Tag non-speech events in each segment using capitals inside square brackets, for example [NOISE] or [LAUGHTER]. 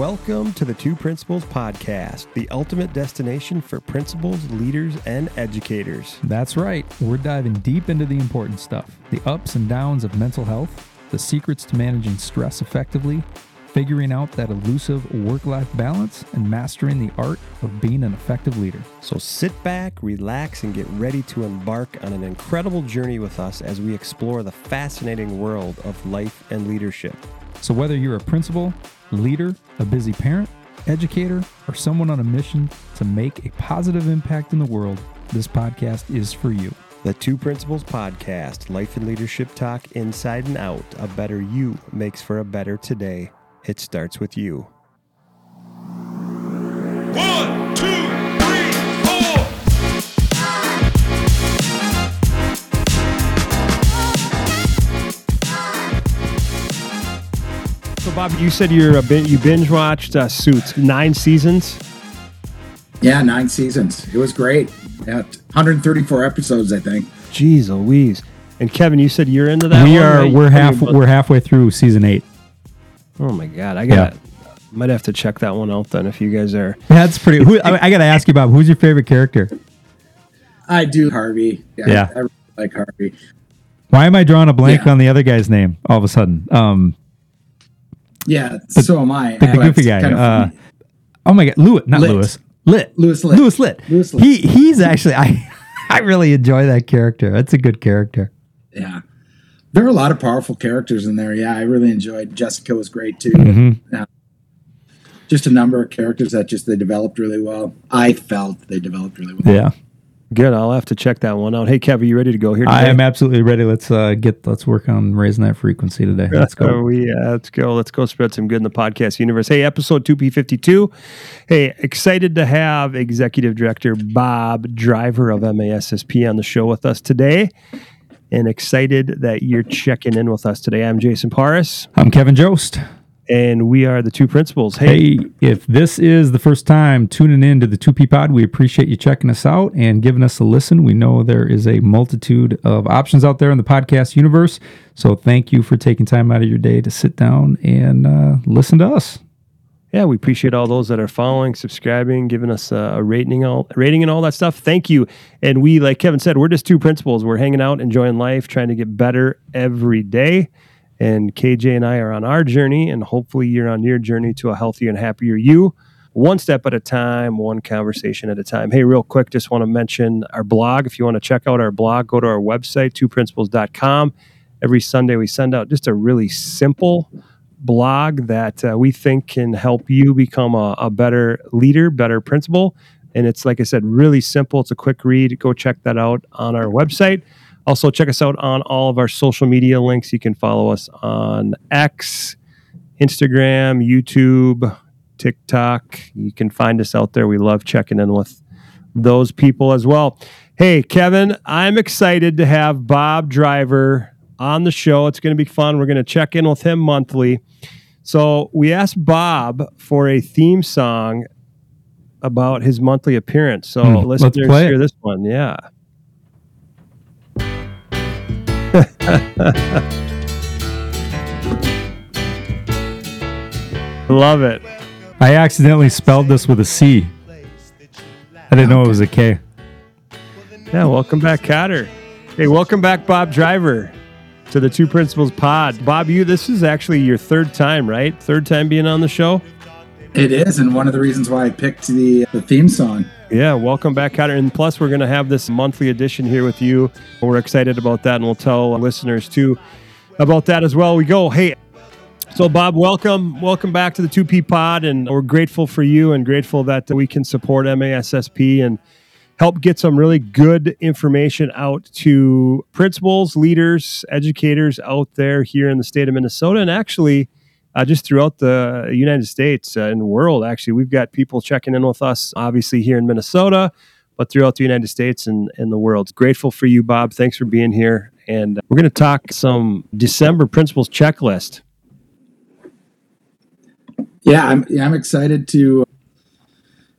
Welcome to the Two Principals Podcast, the ultimate destination for principals, leaders, and educators. That's right. We're diving deep into the important stuff the ups and downs of mental health, the secrets to managing stress effectively, figuring out that elusive work life balance, and mastering the art of being an effective leader. So sit back, relax, and get ready to embark on an incredible journey with us as we explore the fascinating world of life and leadership. So, whether you're a principal, leader, a busy parent, educator, or someone on a mission to make a positive impact in the world, this podcast is for you. The Two Principals Podcast, life and leadership talk inside and out. A better you makes for a better today. It starts with you. One, Bob, you said you're a bin- you binge watched uh, Suits nine seasons. Yeah, nine seasons. It was great. Yeah, 134 episodes, I think. Jeez Louise. And Kevin, you said you're into that. we one, are right? we're half. We're halfway through season eight. Oh my god, I got. Might have to check that one out then if you guys are. That's pretty. Who, I, I got to ask you, Bob. Who's your favorite character? I do Harvey. Yeah. I, I really like Harvey. Why am I drawing a blank Yeah. on the other guy's name all of a sudden? Um, Yeah, so am I. the, the But goofy guy. kind of Uh, oh my god, Lewis, not Lit. Lewis. Lit. Louis Litt. Louis Litt. Louis Litt. He he's actually I [LAUGHS] I really enjoy that character. That's a good character. yeah. There are a lot of powerful characters in there. Yeah, I really enjoyed. Jessica was great too. Mhm. Yeah. Just a number of characters that just they developed really well. I felt they developed really well. Yeah, Good. I'll have to check that one out. Hey, Kev, are you ready to go here? I am absolutely ready. Let's uh, get let's work on raising that frequency today. [LAUGHS] Let's Oh, go. we, uh, let's go. Let's go spread some good in the podcast universe. Hey, episode 2P52. Hey, excited to have Executive Director Bob Driver of MASSP on the show with us today. And excited that you're checking in with us today. I'm Jason Paris, I'm Kevin Jost. And we are the two principals. Hey, Hey, if this is the first time tuning in to the 2P Pod, we appreciate you checking us out and giving us a listen. We know there is a multitude of options out there in the podcast universe. So thank you for taking time out of your day to sit down and uh, listen to us. yeah, we appreciate all those that are following, subscribing, giving us a, a rating, all rating, and all that stuff. Thank you. And we, like Kevin said, we're just two principals. We're hanging out, enjoying life, trying to get better every day. And KJ and I are on our journey, and hopefully, you're on your journey to a healthier and happier you. One step at a time, one conversation at a time. Hey, real quick, just want to mention our blog. If you want to check out our blog, go to our website, twoprincipals.com. Every Sunday, we send out just a really simple blog that uh, we think can help you become a, a better leader, better principal. And it's, like I said, really simple. It's a quick read. Go check that out on our website. Also, check us out on all of our social media links. You can follow us on X, Instagram, YouTube, TikTok. You can find us out there. We love checking in with those people as well. Hey, Kevin, I'm excited to have Bob Driver on the show. It's going to be fun. We're going to check in with him monthly. So, we asked Bob for a theme song about his monthly appearance. So, Hmm, let's play hear this one. Yeah. [LAUGHS] Love it. I accidentally spelled this with a C. I didn't know it was a K. Yeah, welcome back, Kotter. Hey, welcome back, Bob Driver, to the Two Principals Pod. Bob, you this is actually your third time, right? Third time being on the show. It is, and one of the reasons why I picked the the theme song. Yeah, welcome back, Kotter. And plus, we're going to have this monthly edition here with you. We're excited about that, and we'll tell listeners too about that as well. We go, hey. So, Bob, welcome, welcome back to the 2P Pod, and we're grateful for you and grateful that we can support MASSP and help get some really good information out to principals, leaders, educators out there here in the state of Minnesota, and actually uh, just throughout the United States and world. Actually, we've got people checking in with us, obviously here in Minnesota, but throughout the United States and, and the world. Grateful for you, Bob. Thanks for being here. And uh, we're going to talk some December principals checklist. Yeah, I'm yeah, I'm excited to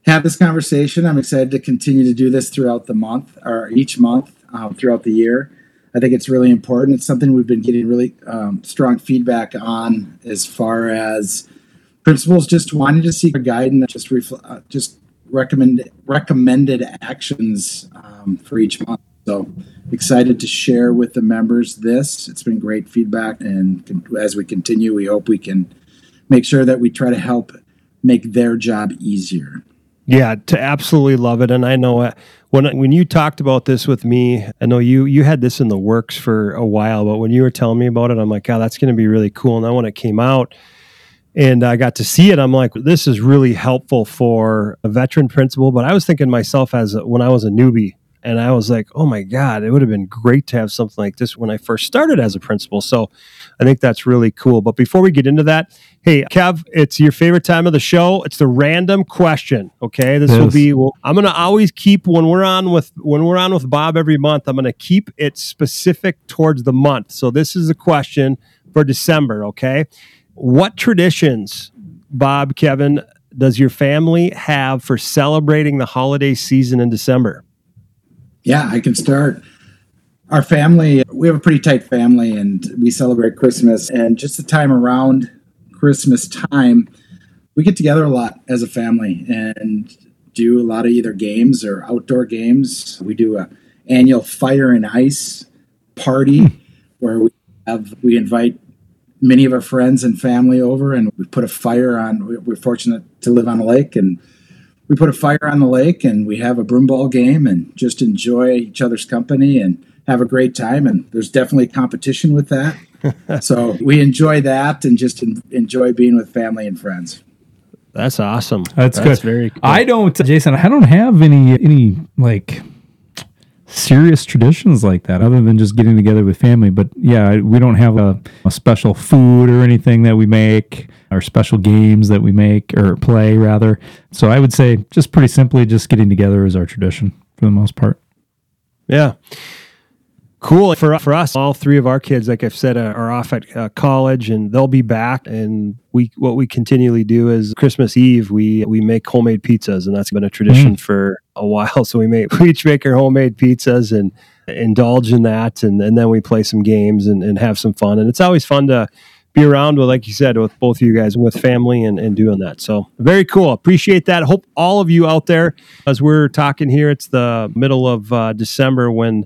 have this conversation. I'm excited to continue to do this throughout the month or each month um, throughout the year. I think it's really important. It's something we've been getting really um, strong feedback on as far as principals just wanting to seek a just refl- uh, just recommend recommended actions um, for each month. So excited to share with the members this. It's been great feedback, and con- as we continue, we hope we can make sure that we try to help make their job easier. Yeah, to absolutely love it. And I know uh, when when you talked about this with me, I know you you had this in the works for a while, but when you were telling me about it, I'm like, God, that's going to be really cool. And then when it came out and I got to see it, I'm like, this is really helpful for a veteran principal. But I was thinking myself as a, when I was a newbie, and I was like, oh my God, it would have been great to have something like this when I first started as a principal. So I think that's really cool. But before we get into that, hey, Kev, it's your favorite time of the show. It's the random question. Okay. This will be, well, I'm going to always keep when we're on with, when we're on with Bob every month, I'm going to keep it specific towards the month. So this is a question for December. Okay. What traditions, Bob, Kevin, does your family have for celebrating the holiday season in December? Yeah, I can start. Our family, we have a pretty tight family and we celebrate Christmas. And just the time around Christmas time, we get together a lot as a family and do a lot of either games or outdoor games. We do a annual fire and ice party hmm. where we have we invite many of our friends and family over and we put a fire on we- we're fortunate to live on a lake and we put a fire on the lake and we have a broomball game and just enjoy each other's company and have a great time and there's definitely competition with that [LAUGHS] so we enjoy that and just en- enjoy being with family and friends That's awesome. That's, good. Very cool. I don't, Jason. I don't have any any like serious traditions like that, other than just getting together with family. But yeah, we don't have a, a special food or anything that we make, or special games that we make or play rather. So I would say just pretty simply, just getting together is our tradition for the most part. yeah. Cool. For, for us, all three of our kids, like I've said, are, are off at uh, college and they'll be back. And we, what we continually do is Christmas Eve, we, we make homemade pizzas and that's been a tradition for a while. [LAUGHS] So we make, [LAUGHS] we each make our homemade pizzas and indulge in that. And, and then we play some games and, and have some fun. And it's always fun to be around with, like you said, with both of you guys and with family and, and doing that. So very cool. Appreciate that. Hope all of you out there, as we're talking here, it's the middle of uh, December when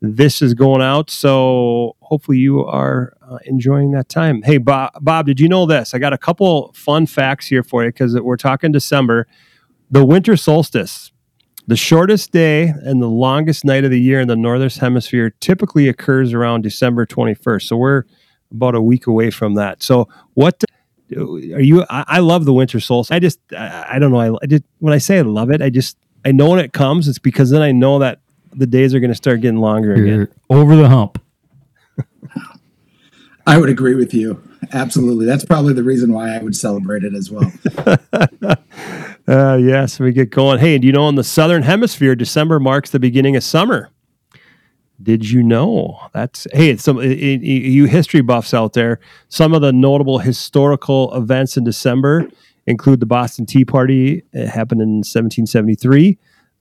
this is going out. So hopefully you are uh, enjoying that time. Hey, Bob, Bob, did you know this? I got a couple fun facts here for you because we're talking December. The winter solstice, the shortest day and the longest night of the year in the northern hemisphere, typically occurs around December 21st. So we're about a week away from that. So what are you? I, I love the winter solstice. I just, I, I don't know. I, I just, when I say I love it, I just, I know when it comes, it's because then I know that the days are going to start getting longer again. You're over the hump. i would agree with you absolutely that's probably the reason why i would celebrate it as well [LAUGHS] Uh, yes, we get going. Hey, do you know in the southern hemisphere, December marks the beginning of summer? Did you know that's hey? It's some i- i- you history buffs out there. Some of the notable historical events in December include the Boston Tea Party. It happened in 1773.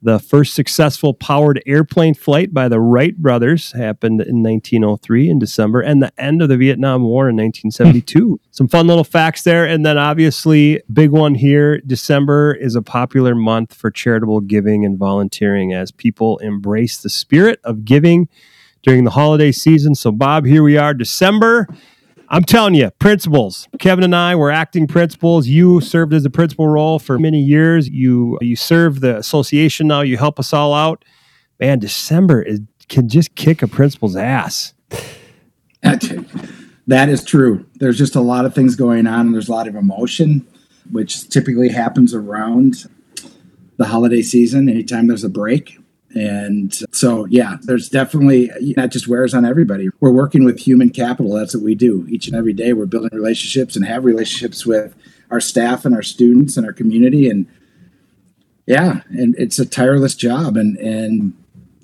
The first successful powered airplane flight by the Wright brothers happened in 1903 in December, and the end of the Vietnam War in 1972. Hmm. Some fun little facts there. And then, obviously, big one here December is a popular month for charitable giving and volunteering as people embrace the spirit of giving during the holiday season. So, Bob, here we are, December. I'm telling you, principals. Kevin and I were acting principals. You served as a principal role for many years. You you serve the association now. You help us all out. Man, December is, can just kick a principal's ass. that is true there's just a lot of things going on and there's a lot of emotion which typically happens around the holiday season anytime there's a break and so yeah there's definitely that just wears on everybody. We're working with human capital. That's what we do each and every day. We're building relationships and have relationships with our staff and our students and our community. And yeah and it's a tireless job. And and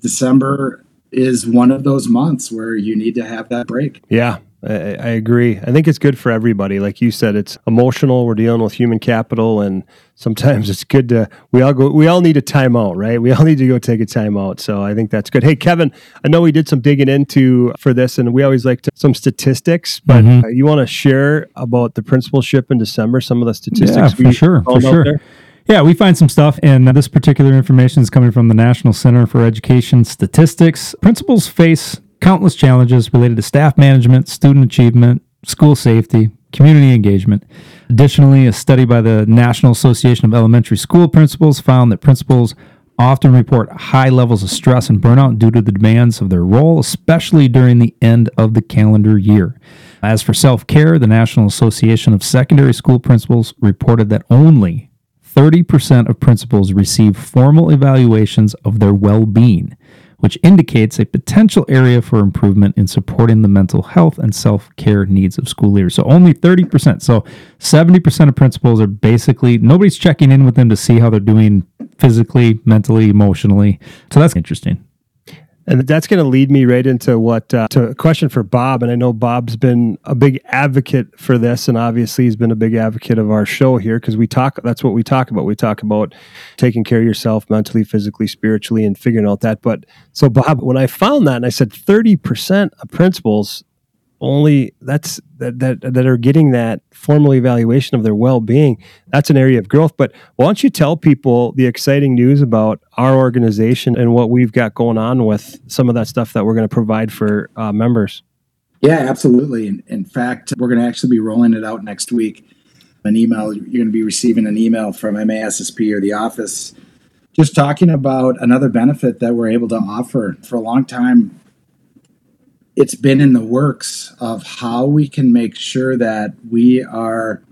december is one of those months where you need to have that break. Yeah, I, I agree. I think it's good for everybody. Like you said, it's emotional. We're dealing with human capital, and sometimes [LAUGHS] it's good to we all go. We all need a timeout, right? We all need to go take a timeout. So I think that's good. Hey, Kevin, I know we did some digging into for this, and we always like to, some statistics. But Mhm. uh, you want to share about the principalship in December? Some of the statistics. Yeah, for we sure, for sure. there? Yeah, we find some stuff, and this particular information is coming from the National Center for Education Statistics. Principals face countless challenges related to staff management, student achievement, school safety, community engagement. Additionally, a study by the National Association of Elementary School Principals found that principals often report high levels of stress and burnout due to the demands of their role, especially during the end of the calendar year. As for self care, the National Association of Secondary School Principals reported that only 30% of principals receive formal evaluations of their well being, which indicates a potential area for improvement in supporting the mental health and self care needs of school leaders. So only 30%. So 70% of principals are basically, nobody's checking in with them to see how they're doing physically, mentally, emotionally. So that's interesting. And that's going to lead me right into what uh, to a question for Bob. And I know Bob's been a big advocate for this, and obviously he's been a big advocate of our show here because we talk. That's what we talk about. We talk about taking care of yourself mentally, physically, spiritually, and figuring out that. But so, Bob, when I found that, and I said thirty percent of principals only that's that, that that are getting that formal evaluation of their well-being that's an area of growth but why don't you tell people the exciting news about our organization and what we've got going on with some of that stuff that we're going to provide for uh, members Yeah, absolutely. In, in fact, we're going to actually be rolling it out next week. An email, you're going to be receiving an email from MASSP or the office just talking about another benefit that we're able to offer. For a long time, it's been in the works of how we can make sure that we are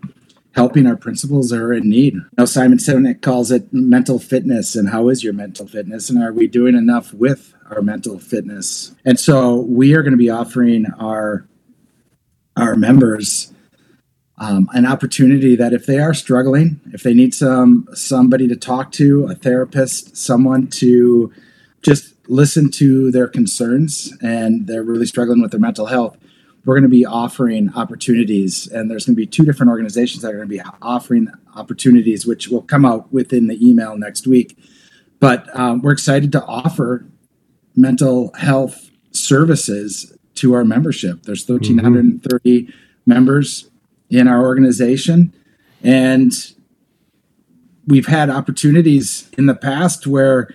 helping our principals that are in need. Now, Simon Sinek calls it mental fitness, and how is your mental fitness, and are we doing enough with our mental fitness? And so, we are going to be offering our our members um, an opportunity that if they are struggling, if they need some somebody to talk to, a therapist, someone to just listen to their concerns, and they're really struggling with their mental health, we're going to be offering opportunities, and there's going to be two different organizations that are going to be offering opportunities, which will come out within the email next week. But um, we're excited to offer mental health services to our membership. There's 1,330 members in our organization, and we've had opportunities in the past where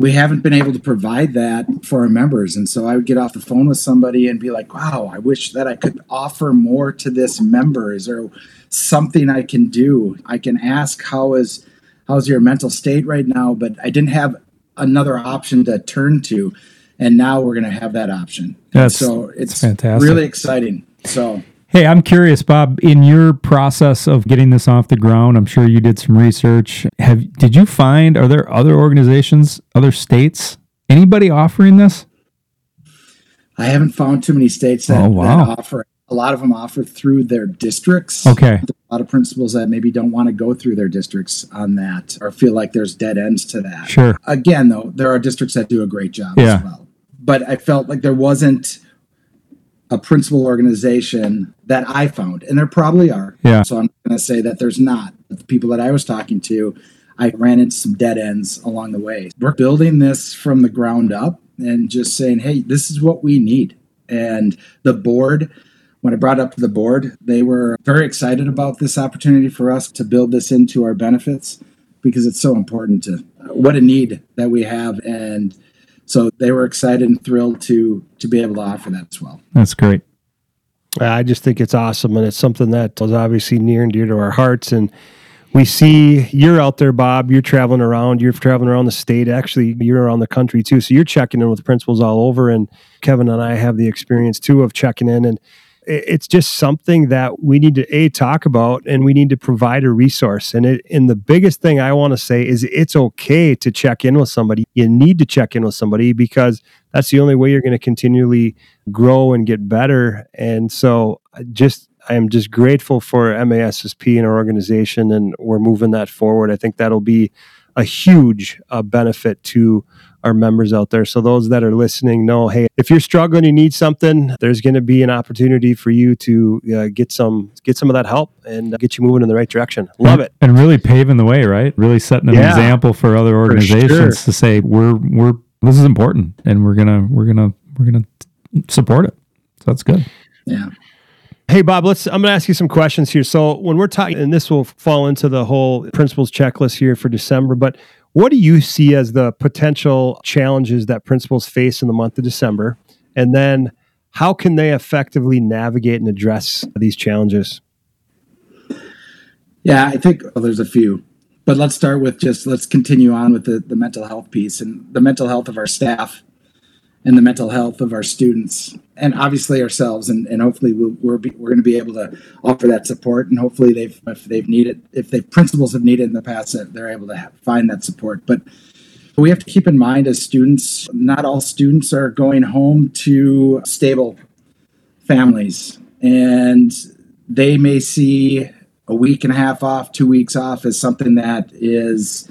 we haven't been able to provide that for our members. And so I would get off the phone with somebody and be like, wow, I wish that I could offer more to this member. Is there something I can do? I can ask how is how's your mental state right now, but I didn't have another option to turn to. And now we're gonna have that option. That's- so it's fantastic. really exciting. So Hey, I'm curious, Bob. In your process of getting this off the ground, I'm sure you did some research. Have did you find are there other organizations, other states, anybody offering this? I haven't found too many states that, Oh, wow. that offer. A lot of them offer through their districts. Okay. A lot of principals that maybe don't want to go through their districts on that or feel like there's dead ends to that. Sure. Again, though, there are districts that do a great job Yeah. as well. But I felt like there wasn't a principal organization that I found, and there probably are. Yeah. So I'm going to say that there's not. The people that I was talking to, I ran into some dead ends along the way. We're building this from the ground up and just saying, hey, this is what we need. And the board, when I brought it up to the board, they were very excited about this opportunity for us to build this into our benefits because it's so important to what a need that we have. And so they were excited and thrilled to to be able to offer that as well. That's great. Uh, I just think it's awesome, and it's something that is obviously near and dear to our hearts. And we see you're out there, Bob. You're traveling around. You're traveling around the state. Actually, you're around the country too. So you're checking in with principals all over. And Kevin and I have the experience too of checking in. And it- it's just something that we need to a talk about, and we need to provide a resource. And it, and the biggest thing I want to say is it's okay to check in with somebody. You need to check in with somebody because that's the only way you're going to continually grow and get better. And so just I am just grateful for MASSP and our organization and we're moving that forward. I think that'll be a huge uh, benefit to our members out there. So those that are listening know, hey, if you're struggling, you need something, there's going to be an opportunity for you to uh, get some get some of that help and uh, get you moving in the right direction. Love it. and really paving the way, right? Really setting an Yeah. example for other organizations sure. to say we're we're this is important, and we're gonna we're gonna we're gonna support it. So that's good. Yeah. Hey Bob, let's. I'm going to ask you some questions here. So when we're talking, and this will fall into the whole principals checklist here for December, but what do you see as the potential challenges that principals face in the month of December, and then how can they effectively navigate and address these challenges? Yeah, I think well, there's a few, but let's start with just let's continue on with the, the mental health piece and the mental health of our staff and the mental health of our students and obviously ourselves. And, and hopefully we'll, we're, we're going to be able to offer that support and hopefully they've if they've needed if the principals have needed in the past that they're able to have, find that support. But we have to keep in mind as students not all students are going home to stable families. And they may see a week and a half off, two weeks off as something that is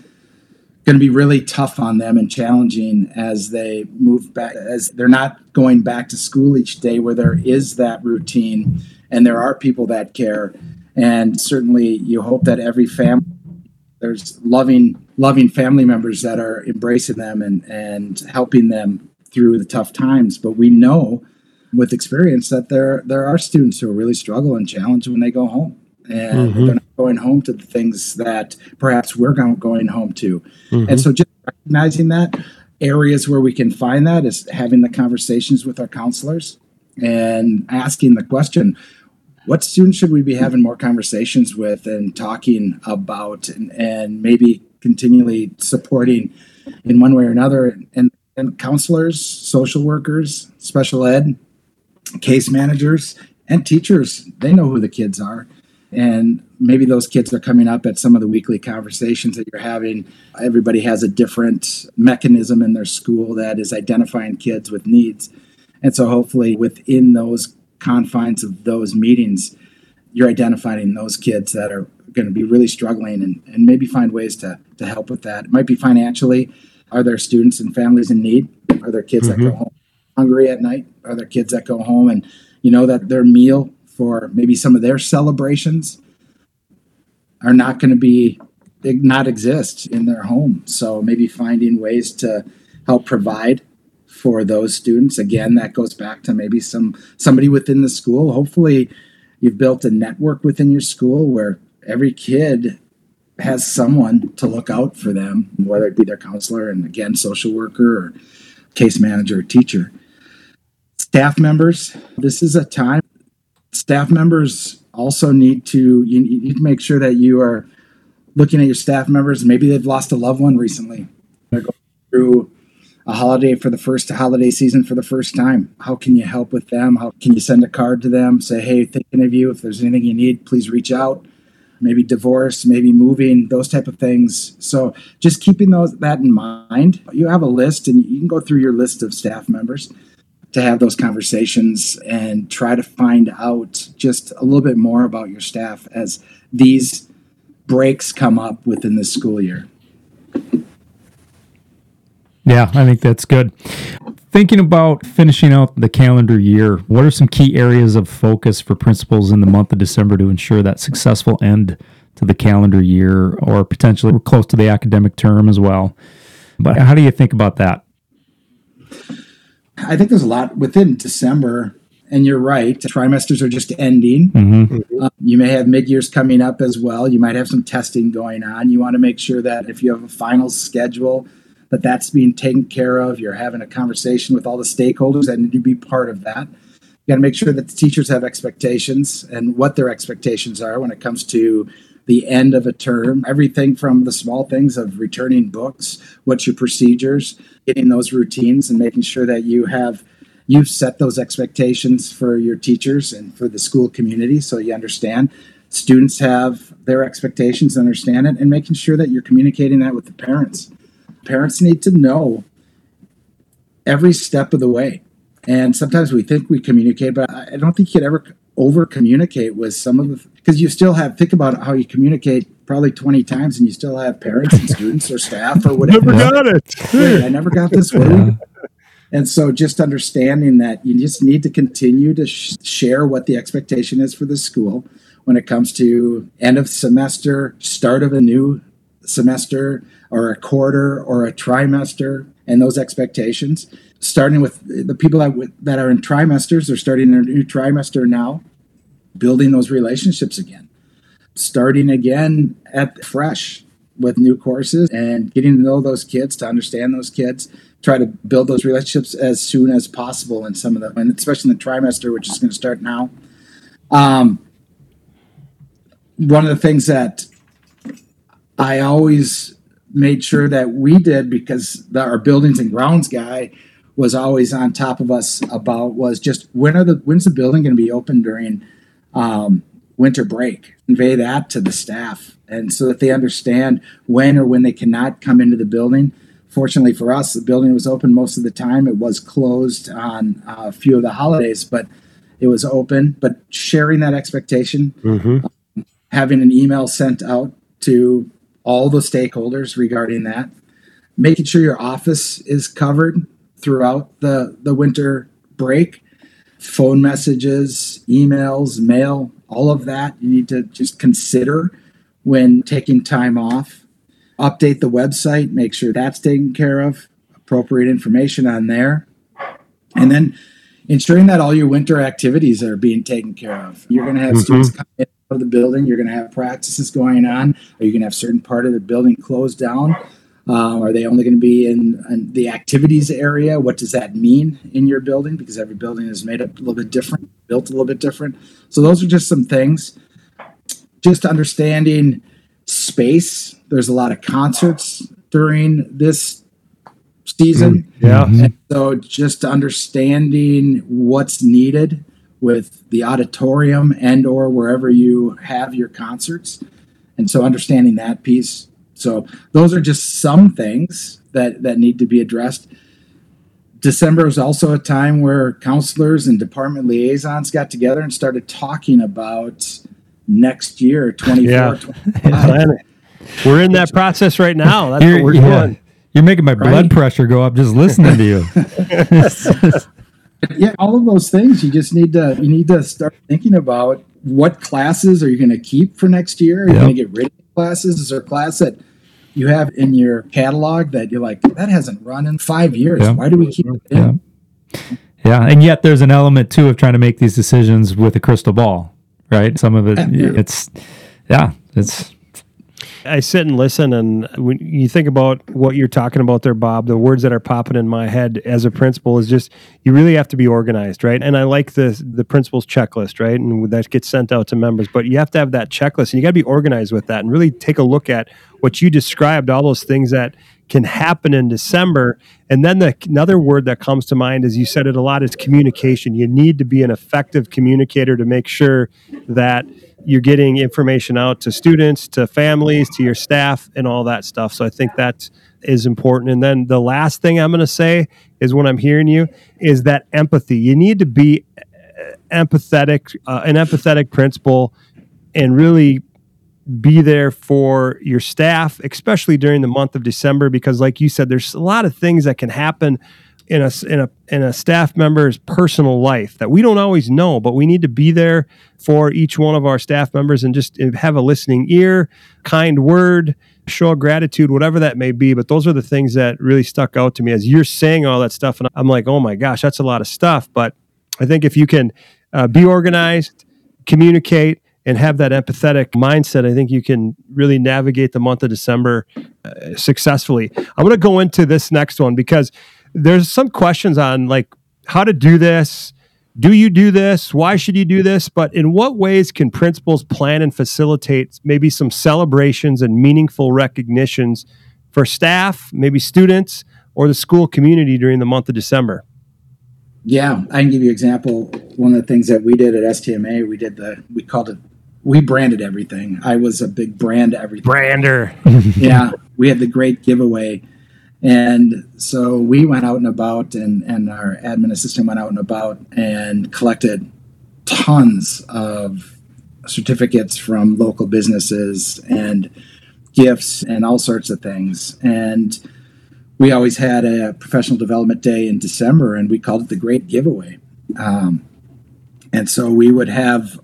going to be really tough on them and challenging as they move back, as they're not going back to school each day where there is that routine and there are people that care. And certainly you hope that every family, there's loving, loving family members that are embracing them and, and helping them through the tough times. But we know with experience that there there are students who really struggle and challenge when they go home and mm-hmm. they're not going home to the things that perhaps we're go- going home to. And mm-hmm. so just recognizing that areas where we can find that is having the conversations with our counselors and asking the question what students should we be having more conversations with and talking about and, and maybe continually supporting in one way or another? And, and counselors social workers special ed case managers and teachers they know who the kids are and maybe those kids are coming up at some of the weekly conversations that you're having. Everybody has a different mechanism in their school that is identifying kids with needs. And so hopefully within those confines of those meetings you're identifying those kids that are going to be really struggling and, and maybe find ways to, to help with that. It might be financially. Are there students and families in need? Are there kids that go mm-hmm. home hungry at night? Are there kids that go home and you know that their meal for maybe some of their celebrations are not going to be not exist in their home? So maybe finding ways to help provide for those students. Again, that goes back to maybe some somebody within the school. Hopefully, you've built a network within your school where every kid has someone to look out for them, whether it be their counselor and again social worker or case manager or teacher staff members this is a time staff members also need to you need to make sure that you are looking at your staff members. Maybe they've lost a loved one recently. They're going through a holiday for the first holiday season for the first time. How can you help with them? How can you send a card to them? Say hey thinking of you. If there's anything you need please reach out. Maybe divorce maybe moving those type of things. So just keeping those that in mind. You have a list and you can go through your list of staff members to have those conversations and try to find out just a little bit more about your staff as these breaks come up within the school year Yeah, I think that's good. Thinking about finishing out the calendar year, what are some key areas of focus for principals in the month of December to ensure that successful end to the calendar year or potentially close to the academic term as well? But how do you think about that? I think there's a lot within December, and you're right. Trimesters are just ending. Uh, you may have mid years coming up as well. You might have some testing going on. You want to make sure that if you have a final schedule, that that's being taken care of. You're having a conversation with all the stakeholders that need to be part of that. You got to make sure that the teachers have expectations and what their expectations are when it comes to the end of a term. Everything from the small things of returning books, what's your procedures, getting those routines, and making sure that you have you've set those expectations for your teachers and for the school community so you understand students have their expectations understand it and making sure that you're communicating that with the parents parents need to know every step of the way and sometimes we think we communicate but i don't think you could ever over communicate with some of the because you still have think about how you communicate probably 20 times and you still have parents and students or staff or whatever. Never got it. Wait, i never got this what are and so just understanding that you just need to continue to sh- share what the expectation is for the school when it comes to end of semester start of a new semester or a quarter or a trimester and those expectations. Starting with the people that, w- that are in trimesters they're starting their new trimester now building those relationships again. Starting again at fresh with new courses and getting to know those kids to understand those kids try to build those relationships as soon as possible in some of the and especially in the trimester which is going to start now. Um, one of the things that i always made sure that we did because the, our buildings and grounds guy was always on top of us about was just when are the when's the building going to be open during um, winter break convey that to the staff. And so that they understand when or when they cannot come into the building. Fortunately for us the building was open most of the time. It was closed on a few of the holidays but it was open. But sharing that expectation Mm-hmm. having an email sent out to all the stakeholders regarding that making sure your office is covered throughout the the winter break phone messages emails mail all of that you need to just consider when taking time off. Update the website make sure that's taken care of appropriate information on there. And then ensuring that all your winter activities are being taken care of. You're going to have Mhm. students come in out of the building you're going to have practices going on are you going to have certain part of the building closed down uh, are they only going to be in, in the activities area? What does that mean in your building? Because every building is made up a little bit different built a little bit different. So those are just some things. Just understanding space. There's a lot of concerts during this season. Yeah. and so just understanding what's needed with the auditorium and or wherever you have your concerts. And so understanding that piece so those are just some things that that need to be addressed december is also a time where counselors and department liaisons got together and started talking about next year 24 [LAUGHS] Yeah. 25. We're in that process right now. That's You're, we're yeah. doing. You're making my blood Right? pressure go up just listening to you. [LAUGHS] yeah all of those things you just need to you need to start thinking about what classes are you going to keep for next year are you Yep. going to get rid of classes is there a class that you have in your catalog that you're like that hasn't run in five years Yeah. why do we keep it in? Yeah. Yeah, and yet there's an element too of trying to make these decisions with a crystal ball, right? Some of it, it's, yeah, it's I sit and listen, and when you think about what you're talking about there, Bob, the words that are popping in my head as a principal is just you really have to be organized, right? And I like the the principal's checklist, right? And that gets sent out to members, but you have to have that checklist, and you got to be organized with that, and really take a look at what you described, all those things that can happen in December. And then the another word that comes to mind, as you said it a lot, is communication. You need to be an effective communicator to make sure that you're getting information out to students, to families, to your staff, and all that stuff. So I think that is important. And then the last thing I'm going to say is when I'm hearing you is that empathy. You need to be uh, empathetic, uh, an empathetic principal, and really be there for your staff, especially during the month of December, because like you said, there's a lot of things that can happen in a in a in a staff member's personal life that we don't always know, but we need to be there for each one of our staff members and just have a listening ear, kind word, show gratitude, whatever that may be. But those are the things that really stuck out to me as you're saying all that stuff, and I'm like, oh my gosh, that's a lot of stuff. But I think if you can uh, be organized, communicate, and have that empathetic mindset, I think you can really navigate the month of December uh, successfully. I'm going to go into this next one because there's some questions on like how to do this. Do you do this? Why should you do this? But in what ways can principals plan and facilitate maybe some celebrations and meaningful recognitions for staff, maybe students, or the school community during the month of December? Yeah, I can give you an example. One of the things that we did at STMA, we did the we called it we branded everything. I was a big brand everything. Brander. [LAUGHS] yeah, we had the great giveaway. And so we went out and about, and, and our admin assistant went out and about and collected tons of certificates from local businesses and gifts and all sorts of things. And we always had a professional development day in December, and we called it the Great Giveaway. Um, and so we would have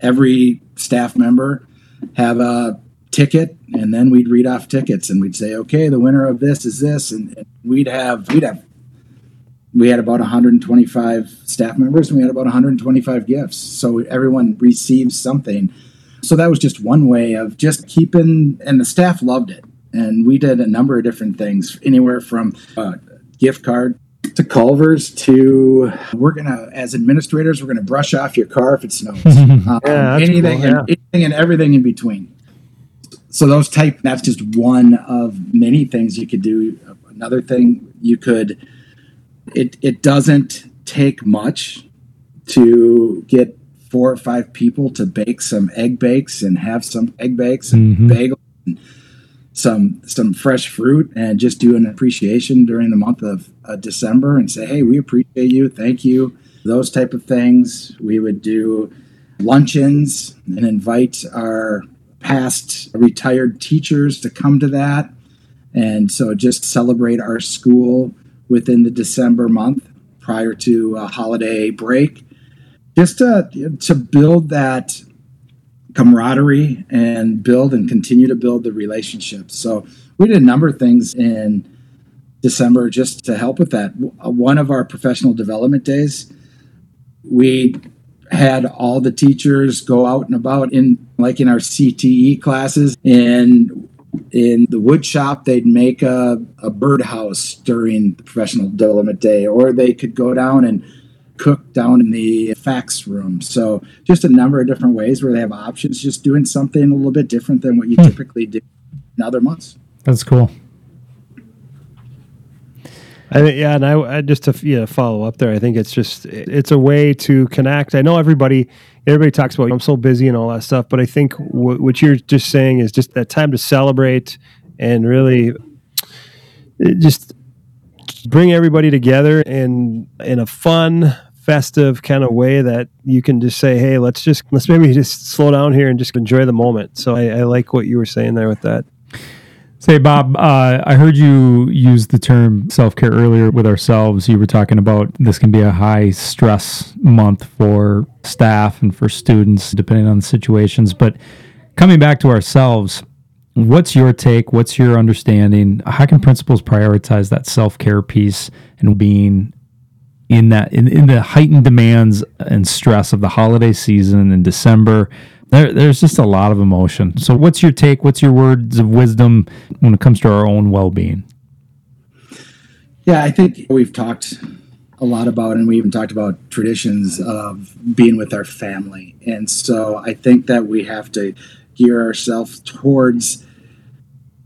every staff member have a ticket, and then we'd read off tickets, and we'd say, "Okay, the winner of this is this," and, and we'd have we'd have we had about 125 staff members, and we had about 125 gifts. So everyone received something. So that was just one way of just keeping, and the staff loved it. And we did a number of different things, anywhere from a gift card to Culver's to we're gonna, as administrators, we're gonna brush off your car if it snows. [LAUGHS] Um, Yeah, anything, cool, yeah. and, anything and everything in between. So those type, that's just one of many things you could do. Another thing you could, it it doesn't take much to get four or five people to bake some egg bakes and have some egg bakes and Mhm. bagels and some some fresh fruit and just do an appreciation during the month of uh, December and say, hey, we appreciate you, thank you, those type of things. We would do luncheons and invite our past retired teachers to come to that. And so just celebrate our school within the December month prior to a holiday break. Just to, to build that camaraderie and build and continue to build the relationships. So we did a number of things in December just to help with that. One of our professional development days, we had all the teachers go out and about in like in our CTE classes. And in the wood shop they'd make a, a birdhouse during the professional development day or they could go down and cook down in the FACS room. So just a number of different ways where they have options just doing something a little bit different than what you hmm. typically do in other months. That's cool. I think, yeah, and I, I just to follow up there. I think it's just it's a way to connect. I know everybody everybody talks about I'm so busy and all that stuff, but I think w- what you're just saying is just that time to celebrate and really just bring everybody together in in a fun festive kind of way that you can just say hey let's just let's maybe just slow down here and just enjoy the moment so i, I like what you were saying there with that Say, Bob, uh, I heard you use the term self care earlier with ourselves. You were talking about this can be a high stress month for staff and for students, depending on the situations. But coming back to ourselves, what's your take? What's your understanding? How can principals prioritize that self care piece and being in that in, in the heightened demands and stress of the holiday season in December? There, there's just a lot of emotion. So, what's your take? What's your words of wisdom when it comes to our own well being? Yeah, I think we've talked a lot about, and we even talked about traditions of being with our family. And so I think that we have to gear ourselves towards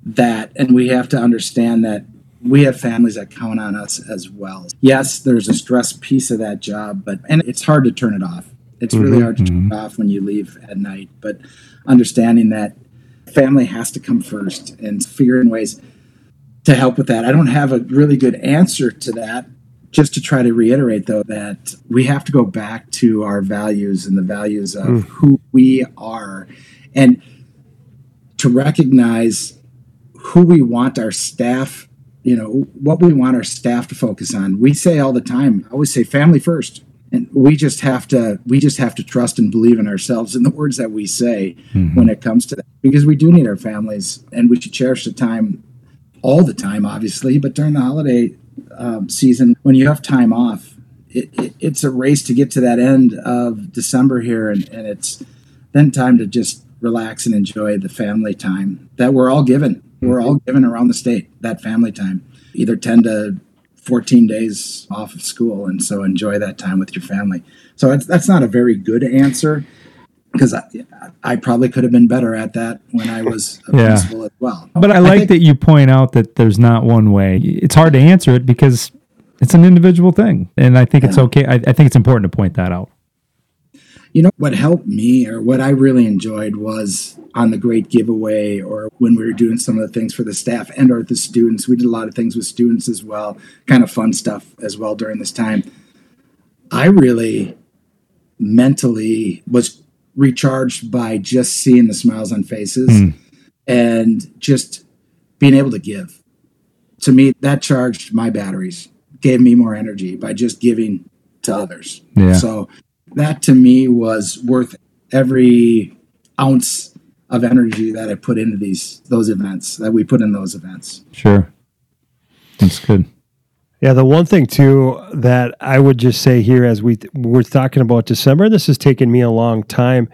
that. And we have to understand that we have families that count on us as well. Yes, there's a stress piece of that job, but, and it's hard to turn it off. It's really mm-hmm. hard to turn mm-hmm. it off when you leave at night. But understanding that family has to come first and figuring ways to help with that. I don't have a really good answer to that. Just to try to reiterate, though, that we have to go back to our values and the values of mm. who we are and to recognize who we want our staff, you know, what we want our staff to focus on. We say all the time, I always say family first. We just have to we just have to trust and believe in ourselves and the words that we say when it comes to that. Because we do need our families and we should cherish the time all the time, obviously, but during the holiday um, season, when you have time off, it, it, it's a race to get to that end of December here, and, and it's then time to just relax and enjoy the family time that we're all given. We're all given around the state that family time, either 10 to 14 days off of school. And so enjoy that time with your family. So it's, that's not a very good answer because I, I probably could have been better at that when I was a Yeah. principal as well. But I like think- that you point out that there's not one way. It's hard to answer it because it's an individual thing. And I think it's okay. I, I think it's important to point that out. You know, what helped me or what I really enjoyed was on the great giveaway or when we were doing some of the things for the staff and or the students. We did a lot of things with students as well, kind of fun stuff as well during this time. I really mentally was recharged by just seeing the smiles on faces Mm. and just being able to give. To me, that charged my batteries, gave me more energy by just giving to others. Yeah. So that to me was worth every ounce of energy that I put into these those events that we put in those events. Sure. That's good. Yeah, the one thing too that I would just say here as we we're talking about December, this has taken me a long time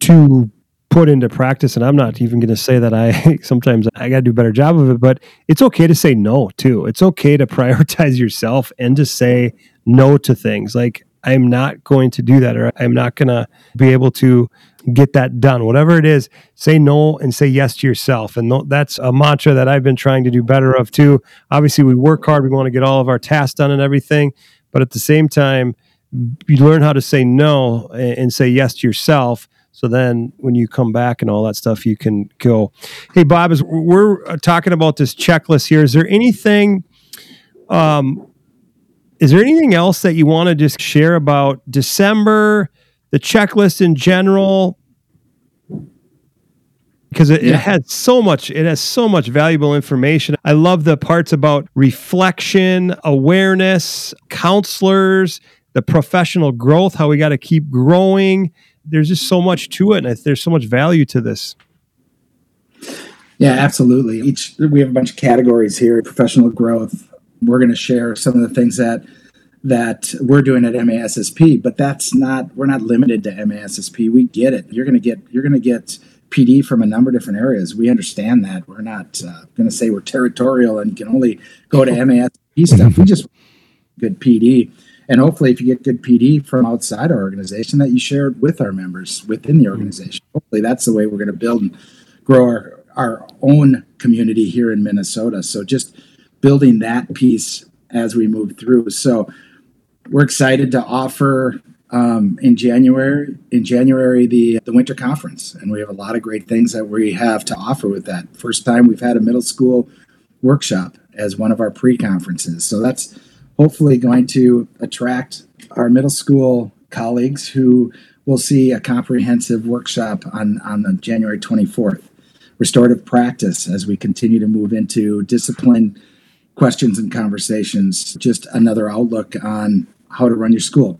to put into practice and I'm not even going to say that I [LAUGHS] sometimes I got to do a better job of it, but it's okay to say no too. It's okay to [LAUGHS] prioritize yourself and to say no to things. Like I'm not going to do that or I'm not going to be able to get that done. Whatever it is, say no and say yes to yourself. And that's a mantra that I've been trying to do better of too. Obviously, we work hard, we want to get all of our tasks done and everything, but at the same time, you learn how to say no and, say yes to yourself. So then when you come back and all that stuff, you can go, Hey, Bob, as we're uh, talking about this checklist here, is there anything, um, is there anything else that you want to just share about December, the checklist in general? Because it, it has so much, it has so much valuable information. I love the parts about reflection, awareness, counselors, the professional growth, how we got to keep growing. There's just so much to it, and there's so much value to this. Yeah, absolutely. Each we have a bunch of categories here. Professional growth. We're going to share some of the things that that we're doing at MASSP, but that's not we're not limited to MASSP. We get it. You're going to get you're going to get PD from a number of different areas. We understand that. We're not uh, going to say we're territorial and can only go to MASSP stuff. We just good PD. And hopefully, if you get good PD from outside our organization, that you share it with our members within the organization. Hopefully, that's the way we're going to build and grow our, our own community here in Minnesota. So, just building that piece as we move through. So, we're excited to offer um, in January in January the the winter conference, and we have a lot of great things that we have to offer with that. First time we've had a middle school workshop as one of our pre-conferences, so that's hopefully going to attract our middle school colleagues who will see a comprehensive workshop on on the January 24th. Restorative practice as we continue to move into discipline questions and conversations, just another outlook on how to run your school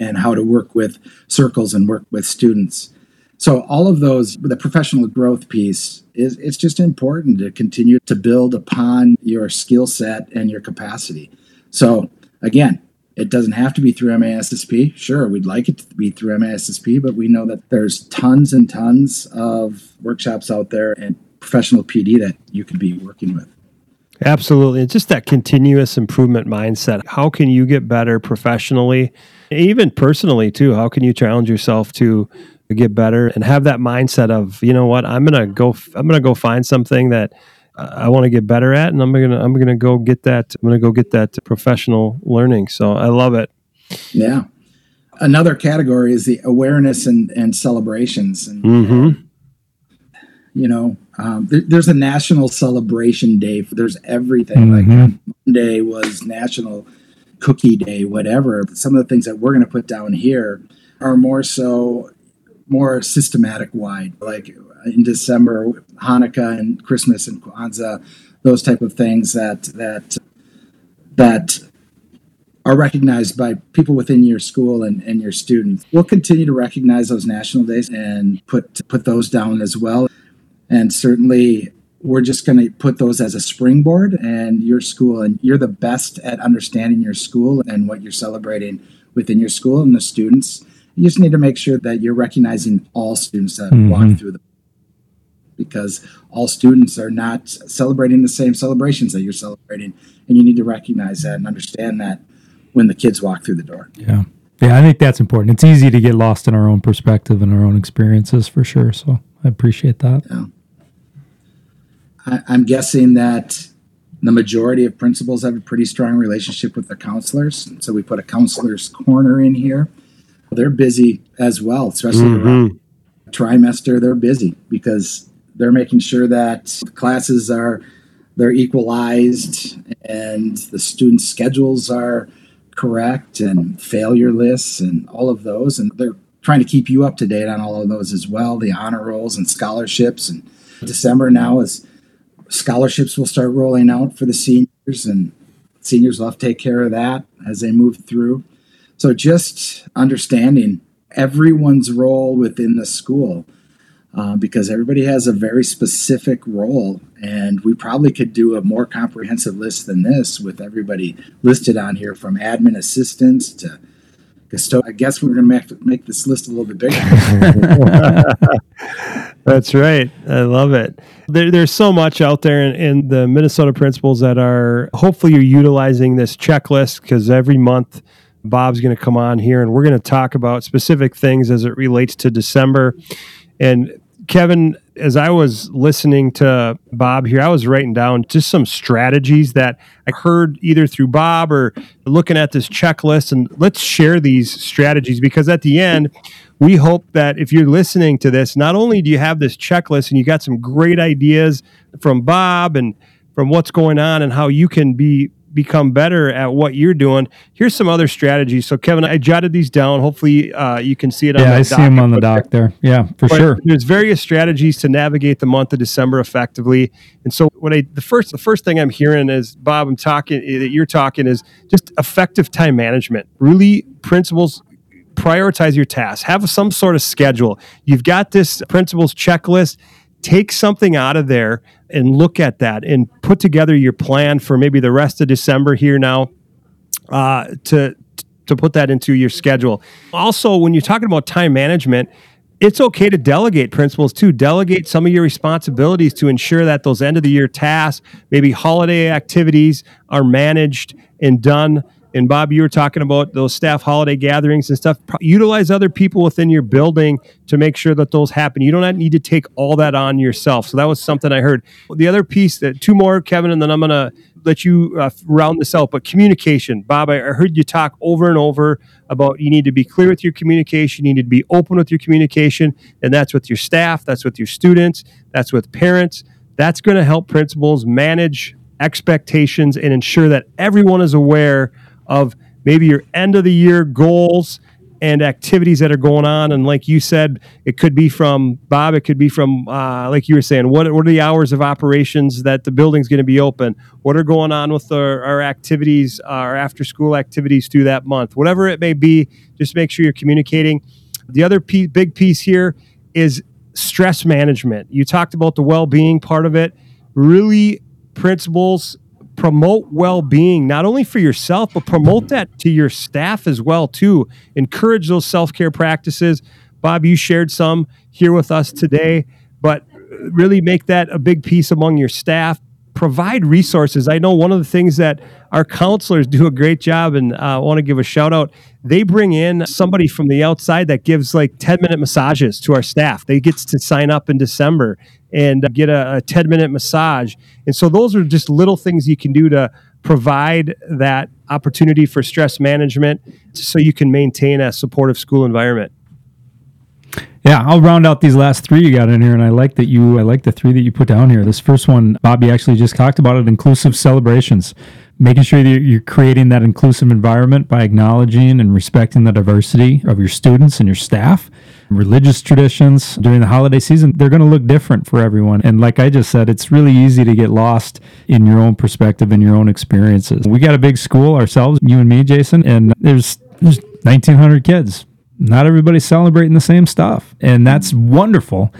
and how to work with circles and work with students. So all of those, the professional growth piece is it's just important to continue to build upon your skill set and your capacity. So again, it doesn't have to be through MASSP. Sure, we'd like it to be through MASSP, but we know that there's tons and tons of workshops out there and professional PD that you could be working with. Absolutely. It's just that continuous improvement mindset. How can you get better professionally, even personally too? How can you challenge yourself to get better and have that mindset of, you know what, I'm going to go I'm going to go find something that uh, I want to get better at and I'm going to I'm going to go get that I'm going to go get that professional learning. So I love it. Yeah. Another category is the awareness and, and celebrations. And, Mhm. you know, um, there, there's a national celebration day. There's everything. Like Mhm. Monday was National Cookie Day, whatever. Some of the things that we're going to put down here are more so, more systematic wide. Like in December, Hanukkah and Christmas and Kwanzaa, those type of things that that that are recognized by people within your school and, and your students. We'll continue to recognize those national days and put put those down as well. And certainly we're just going to put those as a springboard and your school and you're the best at understanding your school and what you're celebrating within your school and the students. You just need to make sure that you're recognizing all students that walk Mhm. through the because all students are not celebrating the same celebrations that you're celebrating and you need to recognize that and understand that when the kids walk through the door. Yeah. Yeah, I think that's important. It's easy to get lost in our own perspective and our own experiences for sure. So I appreciate that. I, I'm guessing that the majority of principals have a pretty strong relationship with their counselors. So we put a counselor's corner in here. They're busy as well, especially around Mhm. trimester. They're busy because they're making sure that classes are they're equalized and the students' schedules are correct and failure lists and all of those. And they're trying to keep you up to date on all of those as well the honor rolls and scholarships. And December now is scholarships will start rolling out for the seniors, and seniors will have to take care of that as they move through. So just understanding everyone's role within the school. Uh, because everybody has a very specific role, and we probably could do a more comprehensive list than this with everybody listed on here from admin assistants to I guess we're going to make, make this list a little bit bigger. [LAUGHS] That's right. I love it. There, there's so much out there in, in the Minnesota principals that are hopefully you're utilizing this checklist because every month Bob's going to come on here and we're going to talk about specific things as it relates to December. And Kevin, as I was listening to Bob here, I was writing down just some strategies that I heard either through Bob or looking at this checklist. And let's share these strategies because at the end, we hope that if you're listening to this, not only do you have this checklist and you got some great ideas from Bob and from what's going on and how you can be become better at what you're doing. Here's some other strategies. So, Kevin, I jotted these down. Hopefully, uh, you can see it on Yeah, I see them on the doc there. Yeah, for But sure. There's various strategies to navigate the month of December effectively. And so, what I the first the first thing I'm hearing is Bob, I'm talking eh, that you're talking is just effective time management. Really, principals prioritize your tasks. Have some sort of schedule. You've got this principals checklist. Take something out of there and look at that and put together your plan for maybe the rest of December here now uh, to to put that into your schedule. Also, when you're talking about time management, it's okay to delegate principals too. Delegate some of your responsibilities to ensure that those end of the year tasks, maybe holiday activities, are managed and done. And Bob, you were talking about those staff holiday gatherings and stuff. Pro- Utilize other people within your building to make sure that those happen. You don't need to take all that on yourself. So that was something I heard. The other piece that two more, Kevin, and then I'm going to let you uh, round this out. But communication, Bob, I heard you talk over and over about you need to be clear with your communication. You need to be open with your communication, and that's with your staff, that's with your students, that's with parents. That's going to help principals manage expectations and ensure that everyone is aware of maybe your end of the year goals and activities that are going on. And like you said, it could be from Bob, it could be from, uh, like you were saying, what, what are the hours of operations that the building's going to be open? What are going on with our, our activities, our after school activities through that month? Whatever it may be, just make sure you're communicating. The other piece, big piece here is stress management. You talked about the well being part of it. Really, principals promote well-being not only for yourself but promote that to your staff as well too. Encourage those self-care practices. Bob you shared some here with us today but really make that a big piece among your staff. Provide resources. I know one of the things that our counselors do a great job and uh, i want to give a shout out they bring in somebody from the outside that gives like 10 minute massages to our staff. They gets to sign up in december and uh, get a, a 10 minute massage and so those are just little things you can do to provide that opportunity for stress management so you can maintain a supportive school environment Yeah, I'll round out these last three you got in here, and I like that you. I like the three that you put down here. This first one, Bobby actually just talked about it: inclusive celebrations, making sure that you're creating that inclusive environment by acknowledging and respecting the diversity of your students and your staff. Religious traditions during the holiday season, they're going to look different for everyone. And like I just said, it's really easy to get lost in your own perspective and your own experiences. We got a big school ourselves, you and me, Jason, and there's there's 1,900 kids not everybody's celebrating the same stuff and that's wonderful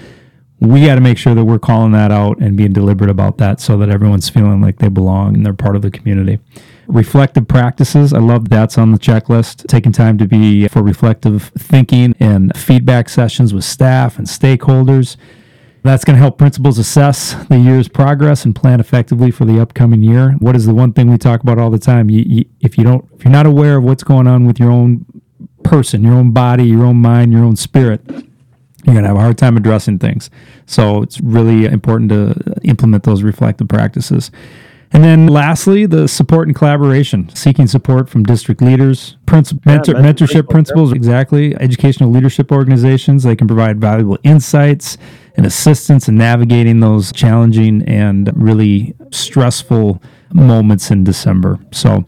we got to make sure that we're calling that out and being deliberate about that so that everyone's feeling like they belong and they're part of the community reflective practices i love that's on the checklist taking time to be for reflective thinking and feedback sessions with staff and stakeholders that's going to help principals assess the year's progress and plan effectively for the upcoming year. What is the one thing we talk about all the time? You, you, if you don't, if you're not aware of what's going on with your own person, your own body, your own mind, your own spirit, you're going to have a hard time addressing things. So it's really important to implement those reflective practices. And then lastly, the support and collaboration, seeking support from district leaders, princip- mentor, mentor- mentorship principals, exactly, educational leadership organizations. They can provide valuable insights and assistance in navigating those challenging and really stressful moments in December. So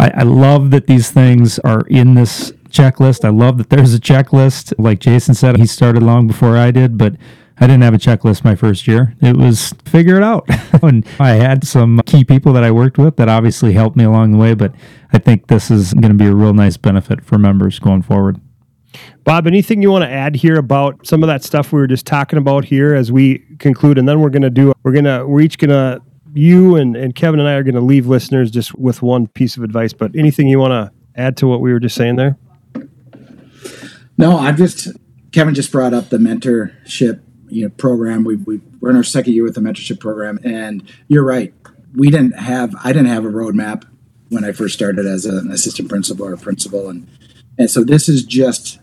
I, I love that these things are in this checklist. I love that there's a checklist. Like Jason said, he started long before I did, but I didn't have a checklist my first year. It was figure it out. [LAUGHS] and I had some key people that I worked with that obviously helped me along the way, but I think this is going to be a real nice benefit for members going forward. Bob, anything you want to add here about some of that stuff we were just talking about here as we conclude? And then we're going to do, we're going to, we're each going to, you and, and Kevin and I are going to leave listeners just with one piece of advice. But anything you want to add to what we were just saying there? No, I'm just, Kevin just brought up the mentorship you know program. We, we we're in our second year with the mentorship program, and you're right. We didn't have I didn't have a roadmap when I first started as an assistant principal or principal, and and so this is just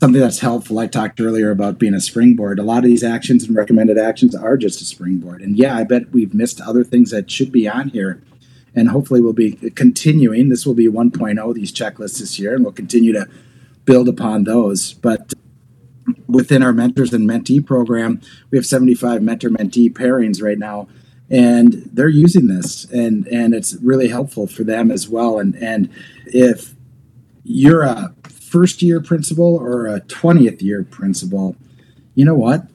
something that's helpful. I talked earlier about being a springboard. A lot of these actions and recommended actions are just a springboard. And yeah, I bet we've missed other things that should be on here. And hopefully we'll be continuing. This will be 1.0, these checklists this year, and we'll continue to build upon those. But within our mentors and mentee program, we have 75 mentor mentee pairings right now, and they're using this, and and it's really helpful for them as well. And and if you're a first year principal or a 20th year principal, you know what?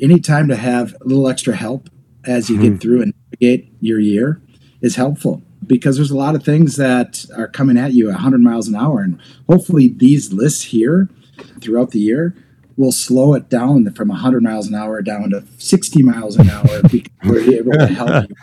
Any time to have a little extra help as you mm-hmm. get through and navigate your year is helpful because there's a lot of things that are coming at you 100 miles an hour and hopefully these lists here throughout the year will slow it down from 100 miles an hour down to 60 miles an hour [LAUGHS] because we're able to help you.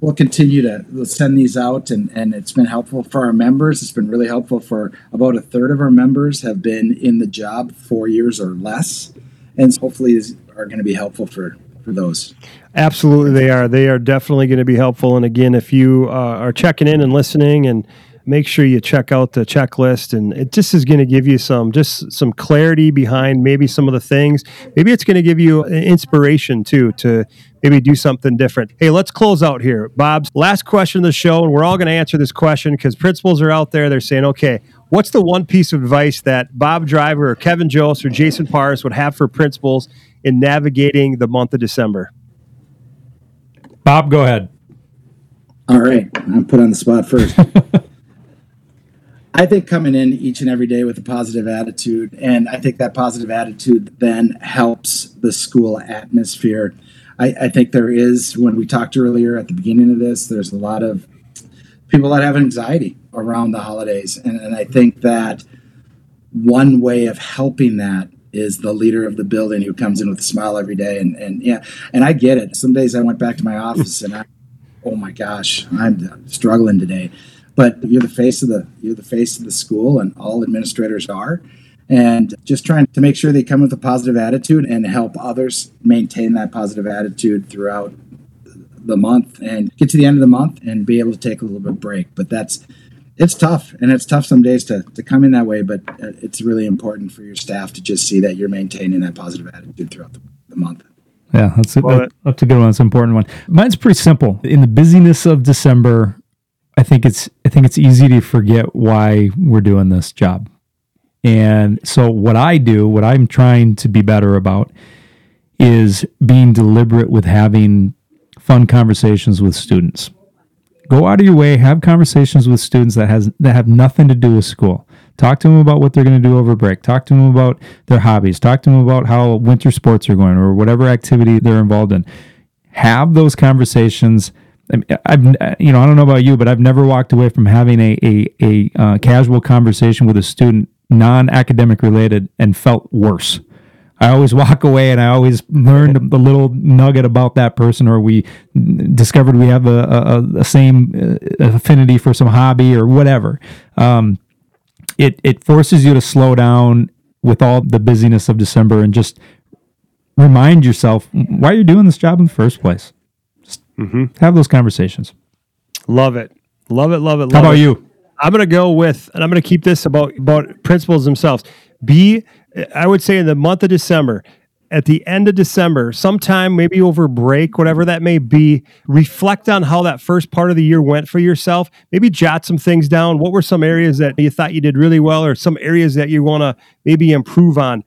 We'll continue to we'll send these out, and, and it's been helpful for our members. It's been really helpful for about a third of our members have been in the job four years or less, and hopefully these are going to be helpful for for those. Absolutely, they are. They are definitely going to be helpful. And again, if you uh, are checking in and listening and make sure you check out the checklist and it just is going to give you some just some clarity behind maybe some of the things maybe it's going to give you inspiration too to maybe do something different hey let's close out here bob's last question of the show and we're all going to answer this question because principals are out there they're saying okay what's the one piece of advice that bob driver or kevin jost or jason pars would have for principals in navigating the month of december bob go ahead all right i'm put on the spot first [LAUGHS] I think coming in each and every day with a positive attitude, and I think that positive attitude then helps the school atmosphere. I, I, think there is, when we talked earlier at the beginning of this, there's a lot of people that have anxiety around the holidays. And, and I think that one way of helping that is the leader of the building who comes in with a smile every day. And, and yeah, and I get it. Some days I went back to my office and I, oh my gosh, I'm struggling today but you're the face of the you're the face of the school and all administrators are and just trying to make sure they come with a positive attitude and help others maintain that positive attitude throughout the month and get to the end of the month and be able to take a little bit break but that's it's tough and it's tough some days to, to come in that way but uh, it's really important for your staff to just see that you're maintaining that positive attitude throughout the, the month yeah that's a, that, that's a good one that's an important one mine's pretty simple in the busyness of december I think it's I think it's easy to forget why we're doing this job. And so what I do, what I'm trying to be better about is being deliberate with having fun conversations with students. Go out of your way, have conversations with students that has that have nothing to do with school. Talk to them about what they're going to do over break. Talk to them about their hobbies. Talk to them about how winter sports are going or whatever activity they're involved in. Have those conversations I've, you know, I don't know about you, but I've never walked away from having a a, a uh, casual conversation with a student, non-academic related, and felt worse. I always walk away and I always learned [LAUGHS] the little nugget about that person, or we discovered we have a, a, a same uh, affinity for some hobby or whatever. Um, it it forces you to slow down with all the busyness of December and just remind yourself why you're doing this job in the first place. Mm-hmm. Have those conversations. Love it. Love it. Love it. Love How about it. you? I'm going to go with, and I'm going to keep this about about principals themselves. Be, I would say, in the month of December, at the end of December, sometime maybe over break, whatever that may be, reflect on how that first part of the year went for yourself. Maybe jot some things down. What were some areas that you thought you did really well, or some areas that you want to maybe improve on?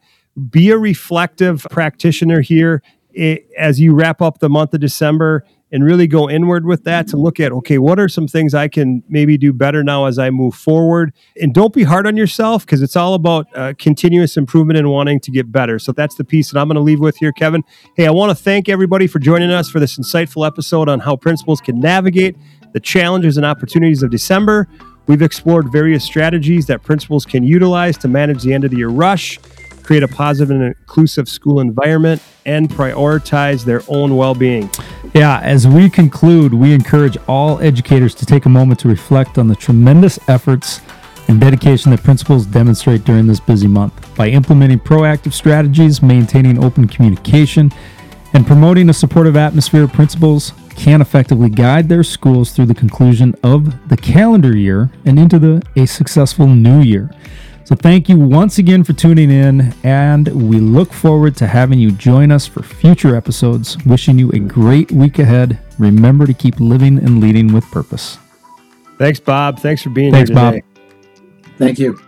Be a reflective practitioner here eh, as you wrap up the month of December and really go inward with that to look at okay what are some things i can maybe do better now as i move forward? And don't be hard on yourself because it's all about uh, continuous improvement and wanting to get better. So that's the piece that i'm going to leave with here kevin. Hey i want to thank everybody for joining us for this insightful episode on how principals can navigate the challenges and opportunities of december. We've explored various strategies that principals can utilize to manage the end of the year rush create a positive and inclusive school environment, and prioritize their own well being. Yeah, as we conclude, we encourage all educators to take a moment to reflect on the tremendous efforts and dedication that principals demonstrate during this busy month. By implementing proactive strategies, maintaining open communication, and promoting a supportive atmosphere, principals can effectively guide their schools through the conclusion of the calendar year and into the a successful new year. So, thank you once again for tuning in, and we look forward to having you join us for future episodes. Wishing you a great week ahead. Remember to keep living and leading with purpose. Thanks, Bob. Thanks for being Thanks, here today. Bob. Thank you.